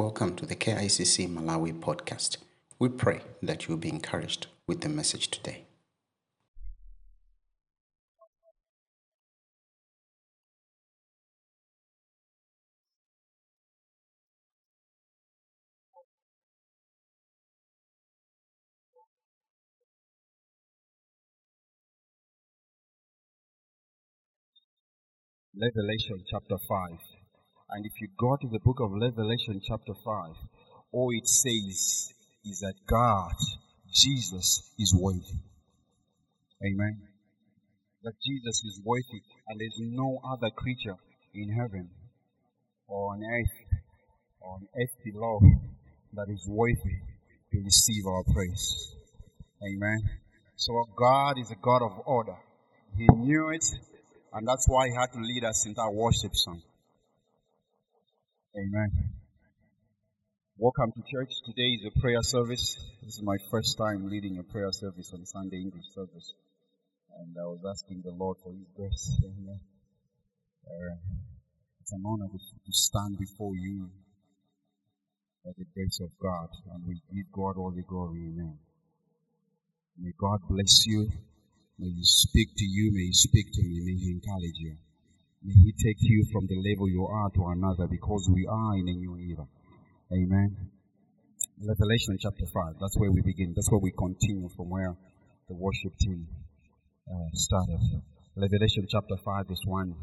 Welcome to the KICC Malawi podcast. We pray that you'll be encouraged with the message today. Revelation chapter 5. And if you go to the book of Revelation chapter 5, all it says is that God, Jesus, is worthy. Amen. That Jesus is worthy, and there's no other creature in heaven or on earth or on earth below that is worthy to receive our praise. Amen. So God is a God of order. He knew it, and that's why He had to lead us into our worship song. Amen. Welcome to church. Today is a prayer service. This is my first time leading a prayer service on Sunday English service. And I was asking the Lord for His grace. Amen. Uh, it's an honor to, stand before you by the grace of God. And we give God all the glory. Amen. May God bless you. May He speak to you. May He speak to me. May He encourage you. May He take you from the level you are to another because we are in a new era. Amen. Revelation chapter 5. That's where we begin. That's where we continue from where the worship team uh, started. Revelation chapter 5 verse 1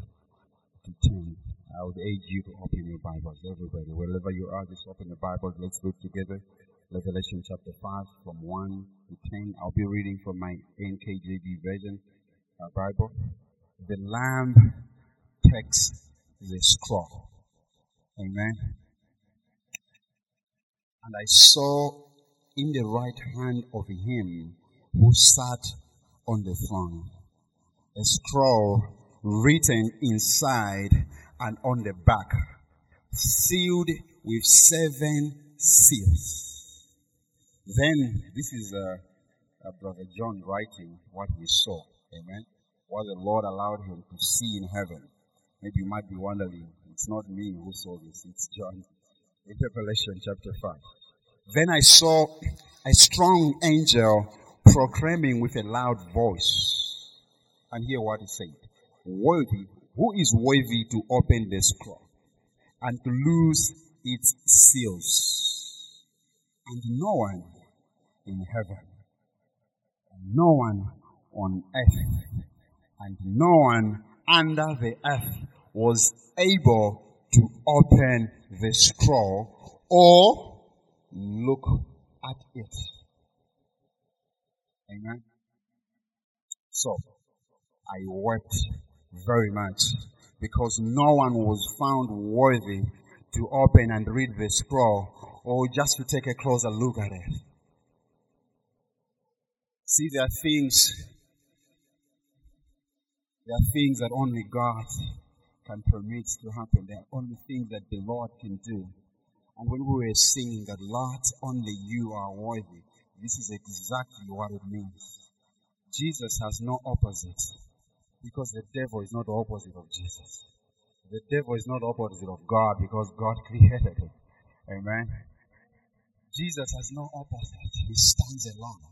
to 10. I would urge you to open your Bibles, everybody. Wherever you are, just open your Bibles. Let's look together. Revelation chapter 5 from 1 to 10. I'll be reading from my NKJV version uh, Bible. The Lamb takes the scroll. Amen. And I saw in the right hand of him who sat on the throne a scroll written inside and on the back, sealed with seven seals. Then, this is uh, uh, Brother John writing what he saw. Amen. What the Lord allowed him to see in heaven. Maybe you might be wondering, it's not me who saw this, it's John in Revelation chapter 5. Then I saw a strong angel proclaiming with a loud voice. And hear what he said. Worthy, who is worthy to open the scroll and to loose its seals? And no one in heaven, no one on earth, and no one under the earth was able to open the scroll or look at it. Amen. So, I wept very much because no one was found worthy to open and read the scroll or just to take a closer look at it. See, there are things, there are things that only God can permit to happen. There are only things that the Lord can do. And when we were singing that, Lord, only you are worthy, this is exactly what it means. Jesus has no opposite because the devil is not the opposite of Jesus. The devil is not the opposite of God because God created him. Amen. Jesus has no opposite. He stands alone.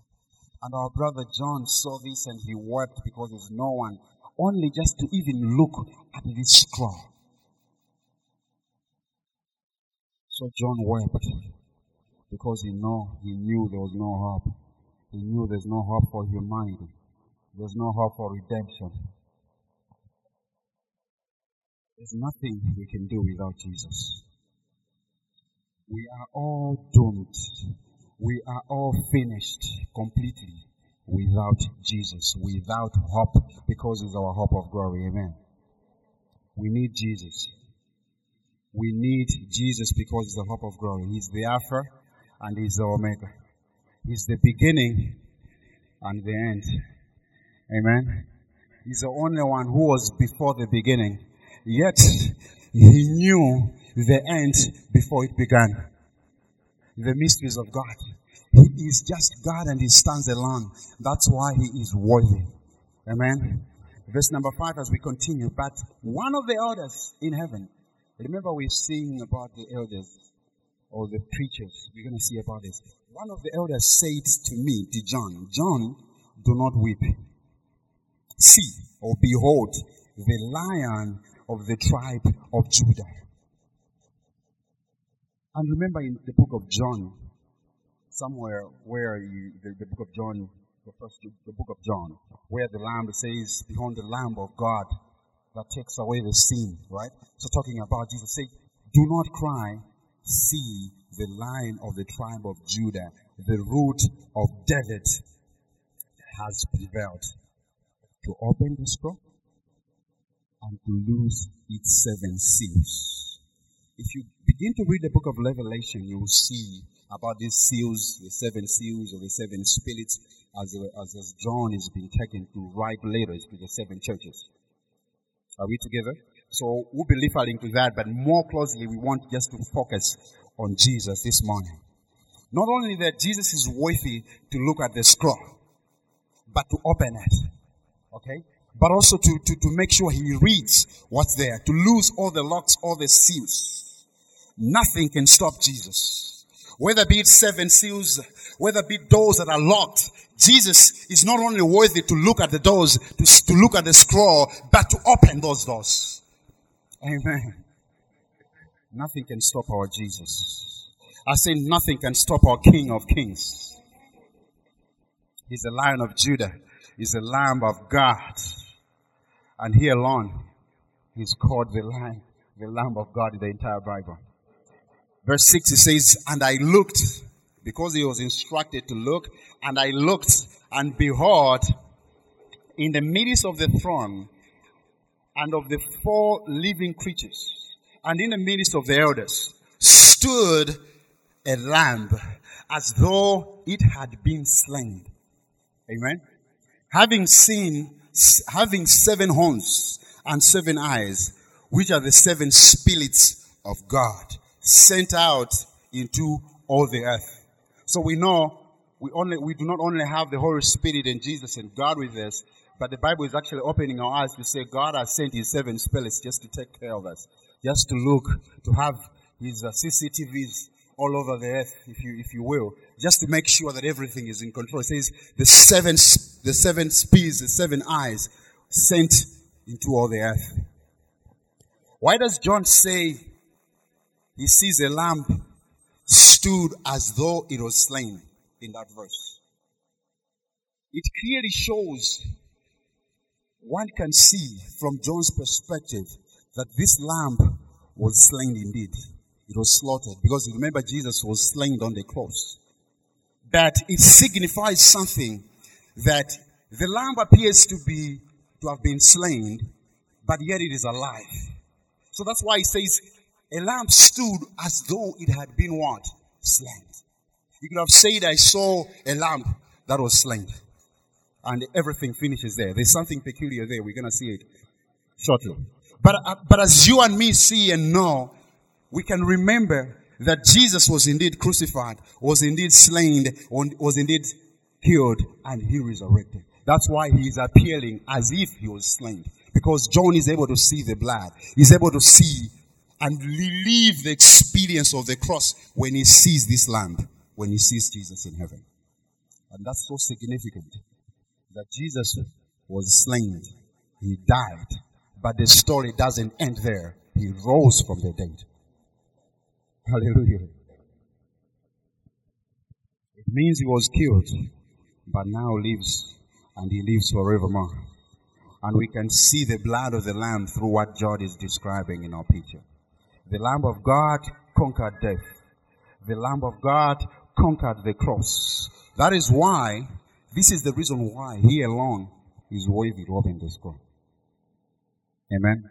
And our brother John saw this and he wept because there's no one, only just to even look at this scroll. So John wept because he know he knew there was no hope. He knew there's no hope for humanity. There's no hope for redemption. There's nothing we can do without Jesus. We are all doomed. We are all finished completely without Jesus, without hope, because He's our hope of glory. Amen. We need Jesus. We need Jesus because He's the hope of glory. He's the Alpha and He's the Omega. He's the beginning and the end. Amen. He's the only one who was before the beginning. Yet, He knew the end before it began. The mysteries of God. He is just God and He stands alone. That's why He is worthy. Amen. Verse number five as we continue. But one of the elders in heaven, remember we're singing about the elders or the preachers. We're going to see about this. One of the elders said to me, to John, John, do not weep. See or behold the lion of the tribe of Judah. And remember in the book of John, somewhere where you, the, the book of John, the first the book of John, where the Lamb says, Behold the Lamb of God that takes away the sin, right? So talking about Jesus, say, Do not cry, see the lion of the tribe of Judah, the root of David has prevailed to open the scroll and to lose its seven seals. If you begin to read the book of Revelation, you will see about these seals, the seven seals or the seven spirits, as, as, as John is being taken to write letters to the seven churches. Are we together? So we'll be referring to that, but more closely, we want just to focus on Jesus this morning. Not only that Jesus is worthy to look at the scroll, but to open it. Okay? But also to, to, to make sure he reads what's there, to lose all the locks, all the seals. Nothing can stop Jesus. Whether be it seven seals, whether be doors that are locked, Jesus is not only worthy to look at the doors, to, to look at the scroll, but to open those doors. Amen. Nothing can stop our Jesus. I say nothing can stop our King of Kings. He's the Lion of Judah. He's the Lamb of God. And he alone is called the Lion, the Lamb of God in the entire Bible. Verse 6 it says, And I looked, because he was instructed to look, and I looked, and behold, in the midst of the throne and of the four living creatures, and in the midst of the elders, stood a lamb as though it had been slain. Amen. Having seen, having seven horns and seven eyes, which are the seven spirits of God sent out into all the earth. So we know we only, we do not only have the Holy Spirit and Jesus and God with us, but the Bible is actually opening our eyes to say God has sent his seven spirits just to take care of us, just to look, to have his uh, CCTVs all over the earth, if you, if you will, just to make sure that everything is in control. It says the seven, the seven spears, the seven eyes sent into all the earth. Why does John say he sees a lamb stood as though it was slain in that verse? It clearly shows one can see from John's perspective that this lamb was slain indeed. It was slaughtered because remember Jesus was slain on the cross. But it signifies something that the lamb appears to be to have been slain, but yet it is alive. So that's why he says a lamb stood as though it had been what? Slain. You could have said, I saw a lamb that was slain. And everything finishes there. There's something peculiar there. We're going to see it shortly. But, uh, but as you and me see and know, we can remember that Jesus was indeed crucified, was indeed slain, was indeed killed, and he resurrected. That's why he is appearing as if he was slain. Because John is able to see the blood. He's able to see and relive the experience of the cross when he sees this lamb, when he sees Jesus in heaven. And that's so significant that Jesus was slain. He died. But the story doesn't end there. He rose from the dead. Hallelujah. It means he was killed, but now lives, and he lives forevermore. And we can see the blood of the Lamb through what God is describing in our picture. The Lamb of God conquered death. The Lamb of God conquered the cross. That is why, this is the reason why he alone is worthy to open the scroll. Amen.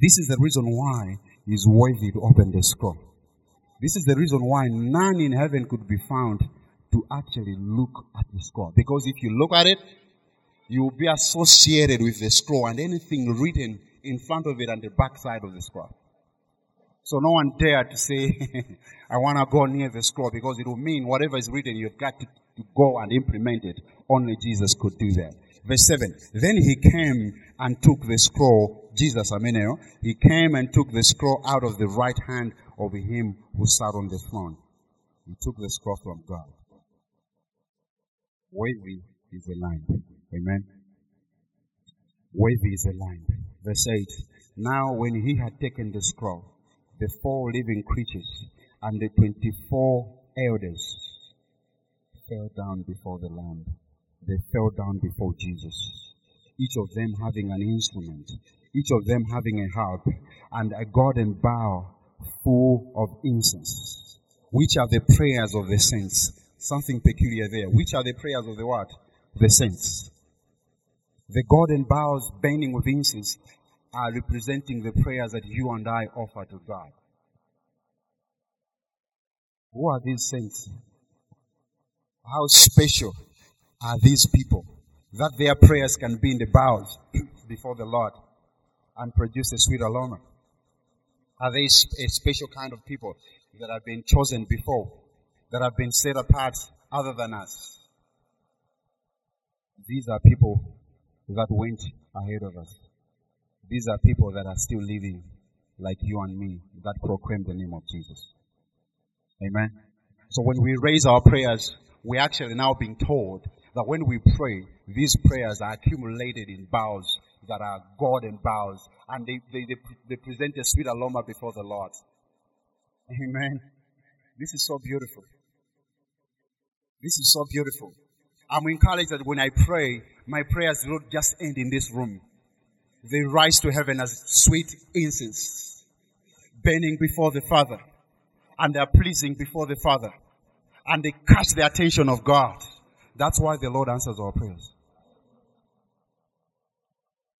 This is the reason why is worthy to open the scroll. This is the reason why none in heaven could be found to actually look at the scroll. Because if you look at it, you will be associated with the scroll and anything written in front of it and the back side of the scroll. So no one dared to say, I want to go near the scroll because it will mean whatever is written, you've got to, to go and implement it. Only Jesus could do that. Verse 7. Then he came and took the scroll, Jesus, I mean, he came and took the scroll out of the right hand of him who sat on the throne. He took the scroll from God. Wavy is a line. Amen. Wavy is a line. Verse 8. Now when he had taken the scroll, the four living creatures and the 24 elders fell down before the Lamb. They fell down before Jesus. Each of them having an instrument, each of them having a harp, and a golden bowl full of incense. Which are the prayers of the saints? Something peculiar there. Which are the prayers of the what? The saints. The golden bowls burning with incense are representing the prayers that you and I offer to God. Who are these saints? How special are these people that their prayers can be in the bowels before the Lord and produce a sweet aroma? Are they a special kind of people that have been chosen before, that have been set apart other than us? These are people that went ahead of us. These are people that are still living like you and me that proclaim the name of Jesus. Amen. So when we raise our prayers, we're actually now being told that when we pray, these prayers are accumulated in bowls that are golden bowls, and they, they, they, they present a sweet aroma before the Lord. Amen. This is so beautiful. This is so beautiful. I'm encouraged that when I pray, my prayers don't just end in this room. They rise to heaven as sweet incense, burning before the Father and they're pleasing before the Father. And they catch the attention of God. That's why the Lord answers our prayers.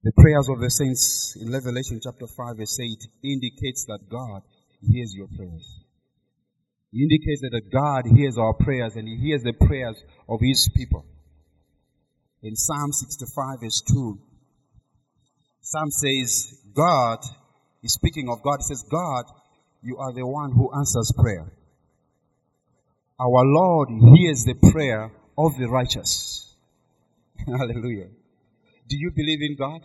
The prayers of the saints in Revelation chapter 5 verse 8 indicates that God hears your prayers. He indicates that God hears our prayers and He hears the prayers of His people. In Psalm 65 verse 2, Psalm says, God is speaking of God. He says, God you are the one who answers prayer. Our Lord hears the prayer of the righteous. Hallelujah. Do you believe in God?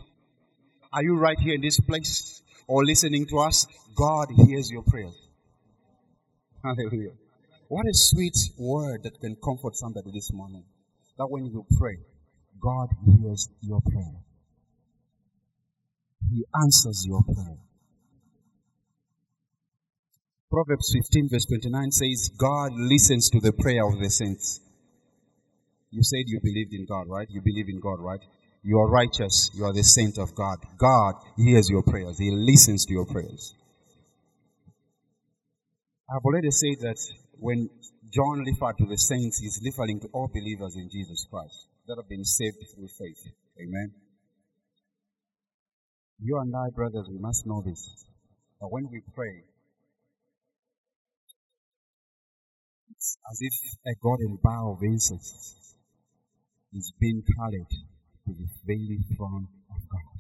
Are you right here in this place or listening to us? God hears your prayers. Hallelujah. What a sweet word that can comfort somebody this morning. That when you pray, God hears your prayer. He answers your prayer. Proverbs 15 verse 29 says, God listens to the prayer of the saints. You said you believed in God, right? You believe in God, right? You are righteous. You are the saint of God. God hears your prayers. He listens to your prayers. I've already said that when John referred to the saints, he's referring to all believers in Jesus Christ that have been saved through faith. Amen. You and I, brothers, we must know this. That when we pray, It's as if a golden bow of incense is being carried to the very throne of God.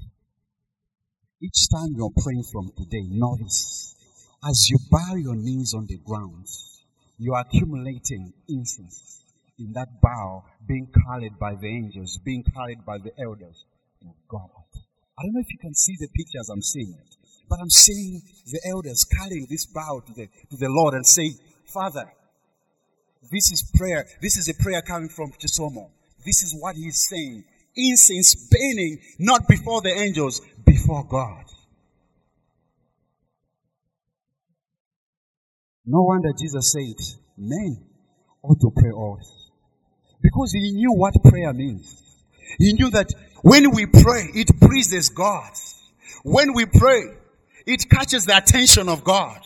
Each time you're praying from today, notice as you bow your knees on the ground, you are accumulating incense in that bow being carried by the angels, being carried by the elders of God. I don't know if you can see the pictures I'm seeing it, but I'm seeing the elders carrying this bow to the, to the Lord and saying, Father, this is prayer. This is a prayer coming from Chisomo. This is what he's saying. Incense burning, not before the angels, before God. No wonder Jesus said, men ought to pray always. Because he knew what prayer means. He knew that when we pray, it pleases God. When we pray, it catches the attention of God.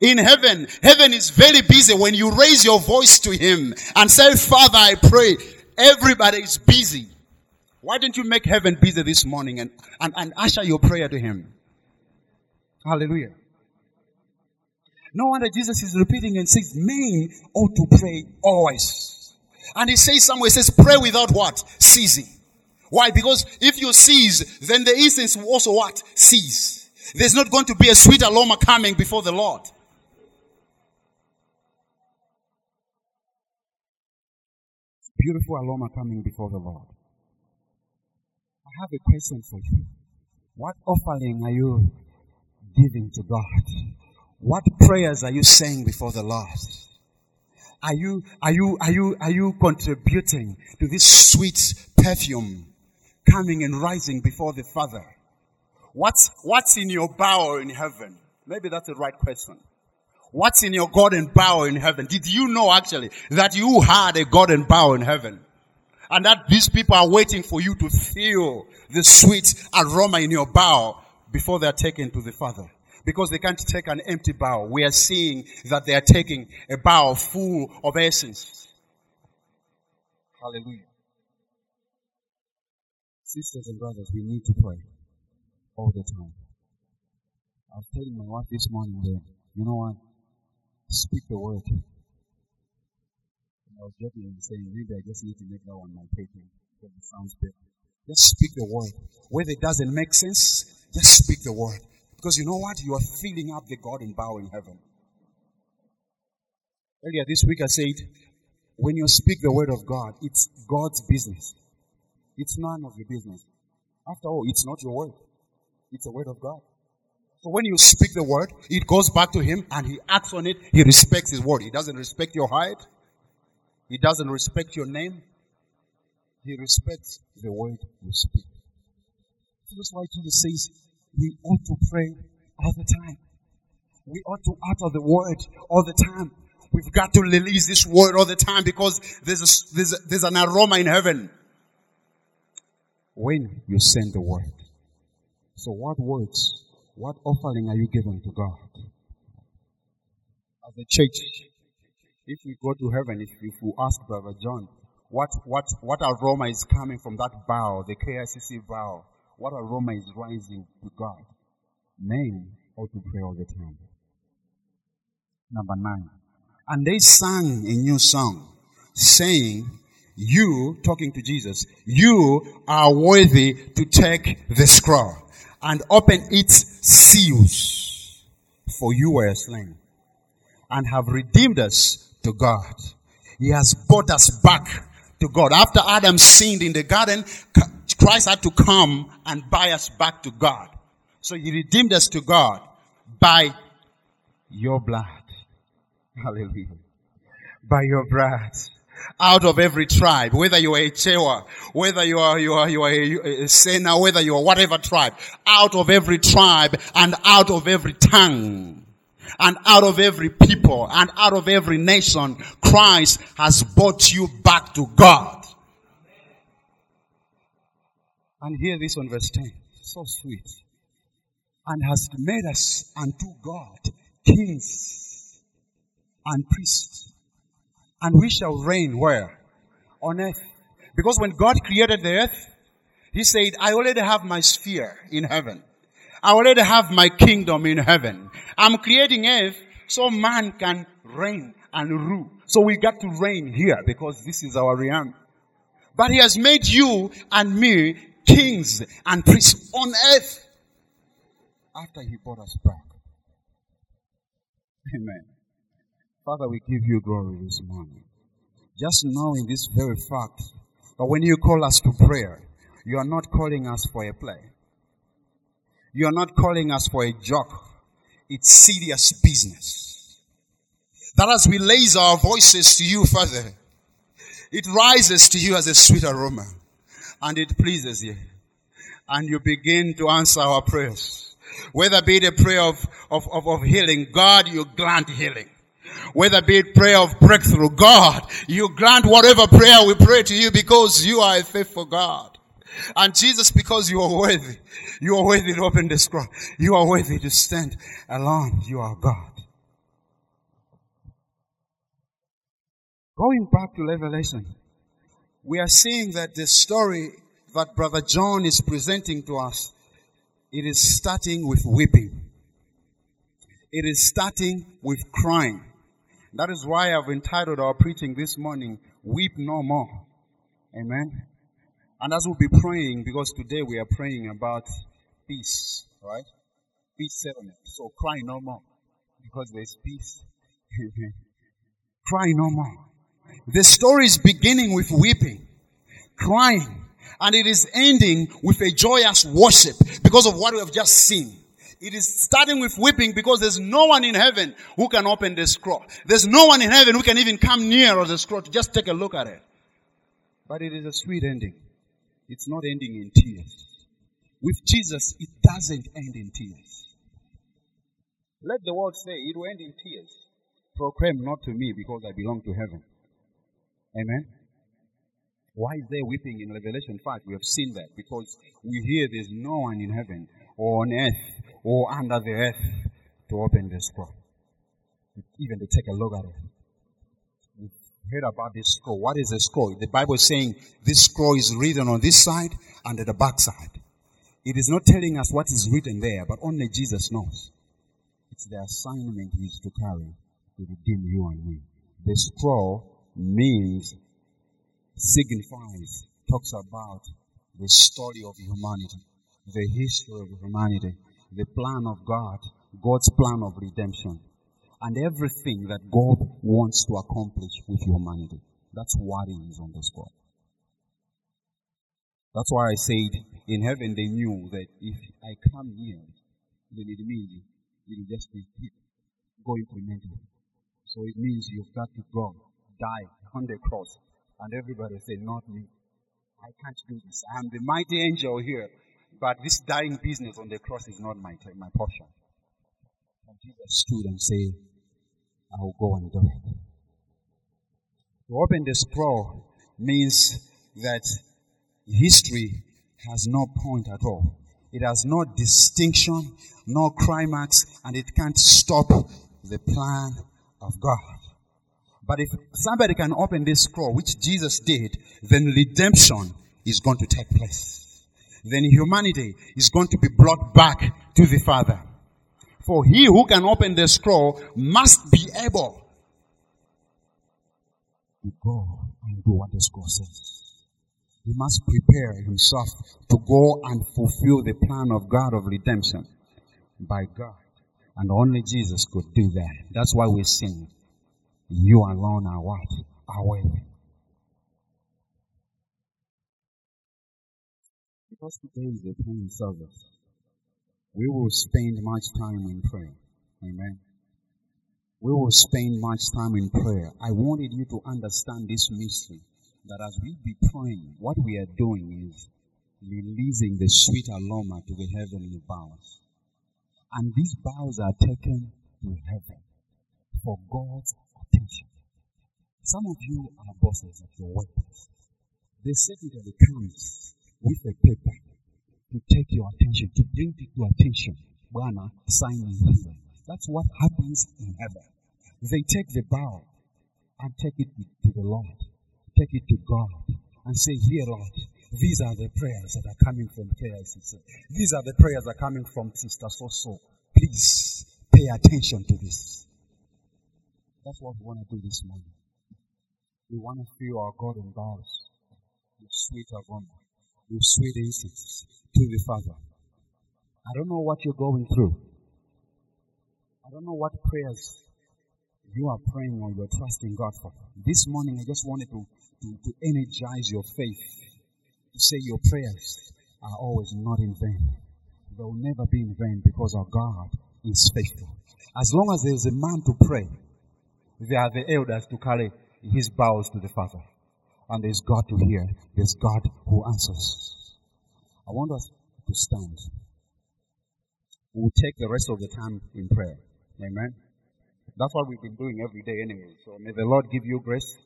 In heaven, heaven is very busy when you raise your voice to Him and say, Father, I pray. Everybody is busy. Why don't you make heaven busy this morning and, and, and usher your prayer to Him? Hallelujah. No wonder Jesus is repeating and says, men ought to pray always. And he says somewhere, he says, pray without what? Ceasing. Why? Because if you cease, then the incense will also what? Cease. There's not going to be a sweet aroma coming before the Lord. Beautiful aroma coming before the Lord. I have a question for you. What offering are you giving to God? What prayers are you saying before the Lord? Are you, are you, are you, are you contributing to this sweet perfume coming and rising before the Father? What's, what's in your bower in heaven? Maybe that's the right question. What's in your garden bower in heaven? Did you know actually that you had a garden bower in heaven? And that these people are waiting for you to feel the sweet aroma in your bow before they are taken to the Father. Because they can't take an empty bow. We are seeing that they are taking a bow full of essence. Hallelujah. Sisters and brothers, we need to pray all the time. I was telling my wife this morning that, you know what? Speak the word. And I was joking and saying, maybe I just need to make that one my paper because it sounds better. Just speak the word. Whether it doesn't make sense, just speak the word. Because you know what? You are filling up the garden bow in heaven. Earlier this week I said, when you speak the word of God, it's God's business. It's none of your business. After all, it's not your word. It's the word of God. So when you speak the word, it goes back to him and he acts on it. He respects his word. He doesn't respect your height. He doesn't respect your name. He respects the word you speak. So that's why Jesus says we ought to pray all the time. We ought to utter the word all the time. We've got to release this word all the time because there's a, there's, a, there's an aroma in heaven when you send the word. So what words, what offering are you giving to God? As a church, if we go to heaven, if, if we ask Brother John, what, what, what aroma is coming from that bow, the KICC bow? What aroma is rising to God? Men ought to pray all the time. Number nine. And they sang a new song, saying, You, talking to Jesus, you are worthy to take the scroll and open its seals, for you were slain and have redeemed us to God. He has brought us back to God. After Adam sinned in the garden, Christ had to come and buy us back to God. So he redeemed us to God by your blood. Hallelujah. By your blood. Out of every tribe, whether you are a Chewa, whether you are, you are, you are a, a Sena, whether you are whatever tribe, out of every tribe and out of every tongue and out of every people and out of every nation, Christ has brought you back to God. And hear this on verse 10. So sweet. And has made us unto God kings and priests. And we shall reign where? On earth. Because when God created the earth, He said, I already have my sphere in heaven. I already have my kingdom in heaven. I'm creating earth so man can reign and rule. So we got to reign here because this is our realm. But he has made you and me kings and priests on earth after he brought us back. Amen. Father, we give you glory this morning. Just knowing this very fact that when you call us to prayer, you are not calling us for a play. You are not calling us for a joke. It's serious business. That as we raise our voices to you, Father, it rises to you as a sweet aroma and it pleases you. And you begin to answer our prayers. Whether be it a prayer of, of, of, of healing, God, you grant healing. Whether be it prayer of breakthrough, God, you grant whatever prayer we pray to you because you are a faithful God. And Jesus, because you are worthy, you are worthy to open the scroll. You are worthy to stand alone. You are God. Going back to Revelation, we are seeing that the story that Brother John is presenting to us, it is starting with weeping. It is starting with crying. That is why I've entitled our preaching this morning, Weep No More. Amen. And as we'll be praying, because today we are praying about peace, right? peace settlement. So cry no more because there's peace. cry no more. The story is beginning with weeping, crying, and it is ending with a joyous worship because of what we have just seen. It is starting with weeping because there's no one in heaven who can open the scroll. There's no one in heaven who can even come near the scroll to just take a look at it. But it is a sweet ending. It's not ending in tears. With Jesus, it doesn't end in tears. Let the world say it will end in tears. Proclaim not to me because I belong to heaven. Amen. Why is there weeping in Revelation 5? We have seen that because we hear there's no one in heaven or on earth or under the earth to open the scroll. Even to take a look at it. We've heard about this scroll. What is a scroll? The Bible is saying this scroll is written on this side and at the back side. It is not telling us what is written there, but only Jesus knows. It's the assignment he is to carry to redeem you and me. The scroll means, signifies, talks about the story of humanity, the history of humanity, the plan of God, God's plan of redemption, and everything that God wants to accomplish with humanity. That's what is on the scroll. That's why I said in heaven they knew that if I come here, then it means it will just be go incrementally. So it means you've got to go, die on the cross. And everybody say, not me. I can't do this. I am the mighty angel here. But this dying business on the cross is not my, my portion. And Jesus stood and said, I will go and do it. To open the scroll means that history has no point at all. It has no distinction, no climax, and it can't stop the plan of God. But if somebody can open this scroll, which Jesus did, then redemption is going to take place. Then humanity is going to be brought back to the Father. For he who can open the scroll must be able to go and do what the scroll says. He must prepare himself to go and fulfill the plan of God of redemption by God. And only Jesus could do that. That's why we sing, You alone are what? Are worthy. Because today is a praying service, we will spend much time in prayer. Amen. We will spend much time in prayer. I wanted you to understand this mystery that as we be praying, what we are doing is releasing the sweet aroma to the heavenly bowels. And these bowels are taken to heaven for God's attention. Some of you are bosses of your workplace. They secretly comes with a paper to take your attention, to bring to your attention. Bwana, sign heaven. That's what happens in heaven. They take the bow and take it to the Lord take it to God and say, Here, Lord, these are the prayers that are coming from KICC. These are the prayers that are coming from Sister So So. Please pay attention to this. That's what we want to do this morning. We want to feel our God bowels with sweet aroma, with sweet incense to the Father. I don't know what you're going through. I don't know what prayers you are praying or you're trusting God for. This morning, I just wanted to to, to energize your faith. To say your prayers are always not in vain. They will never be in vain because our God is faithful. As long as there is a man to pray, there are the elders to carry his bows to the Father. And there's God to hear. There's God who answers. I want us to stand. We'll take the rest of the time in prayer. Amen. That's what we've been doing every day anyway. So may the Lord give you grace.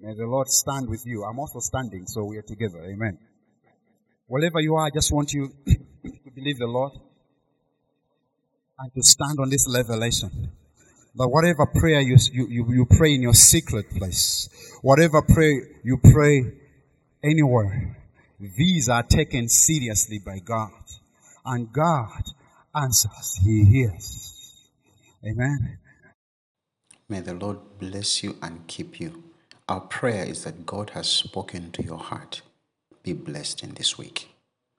May the Lord stand with you. I'm also standing, so we are together. Amen. Wherever you are, I just want you to believe the Lord and to stand on this revelation. That whatever prayer you, you, you pray in your secret place, whatever prayer you pray anywhere, these are taken seriously by God. And God answers, He hears. Amen. May the Lord bless you and keep you. Our prayer is that God has spoken to your heart. Be blessed in this week.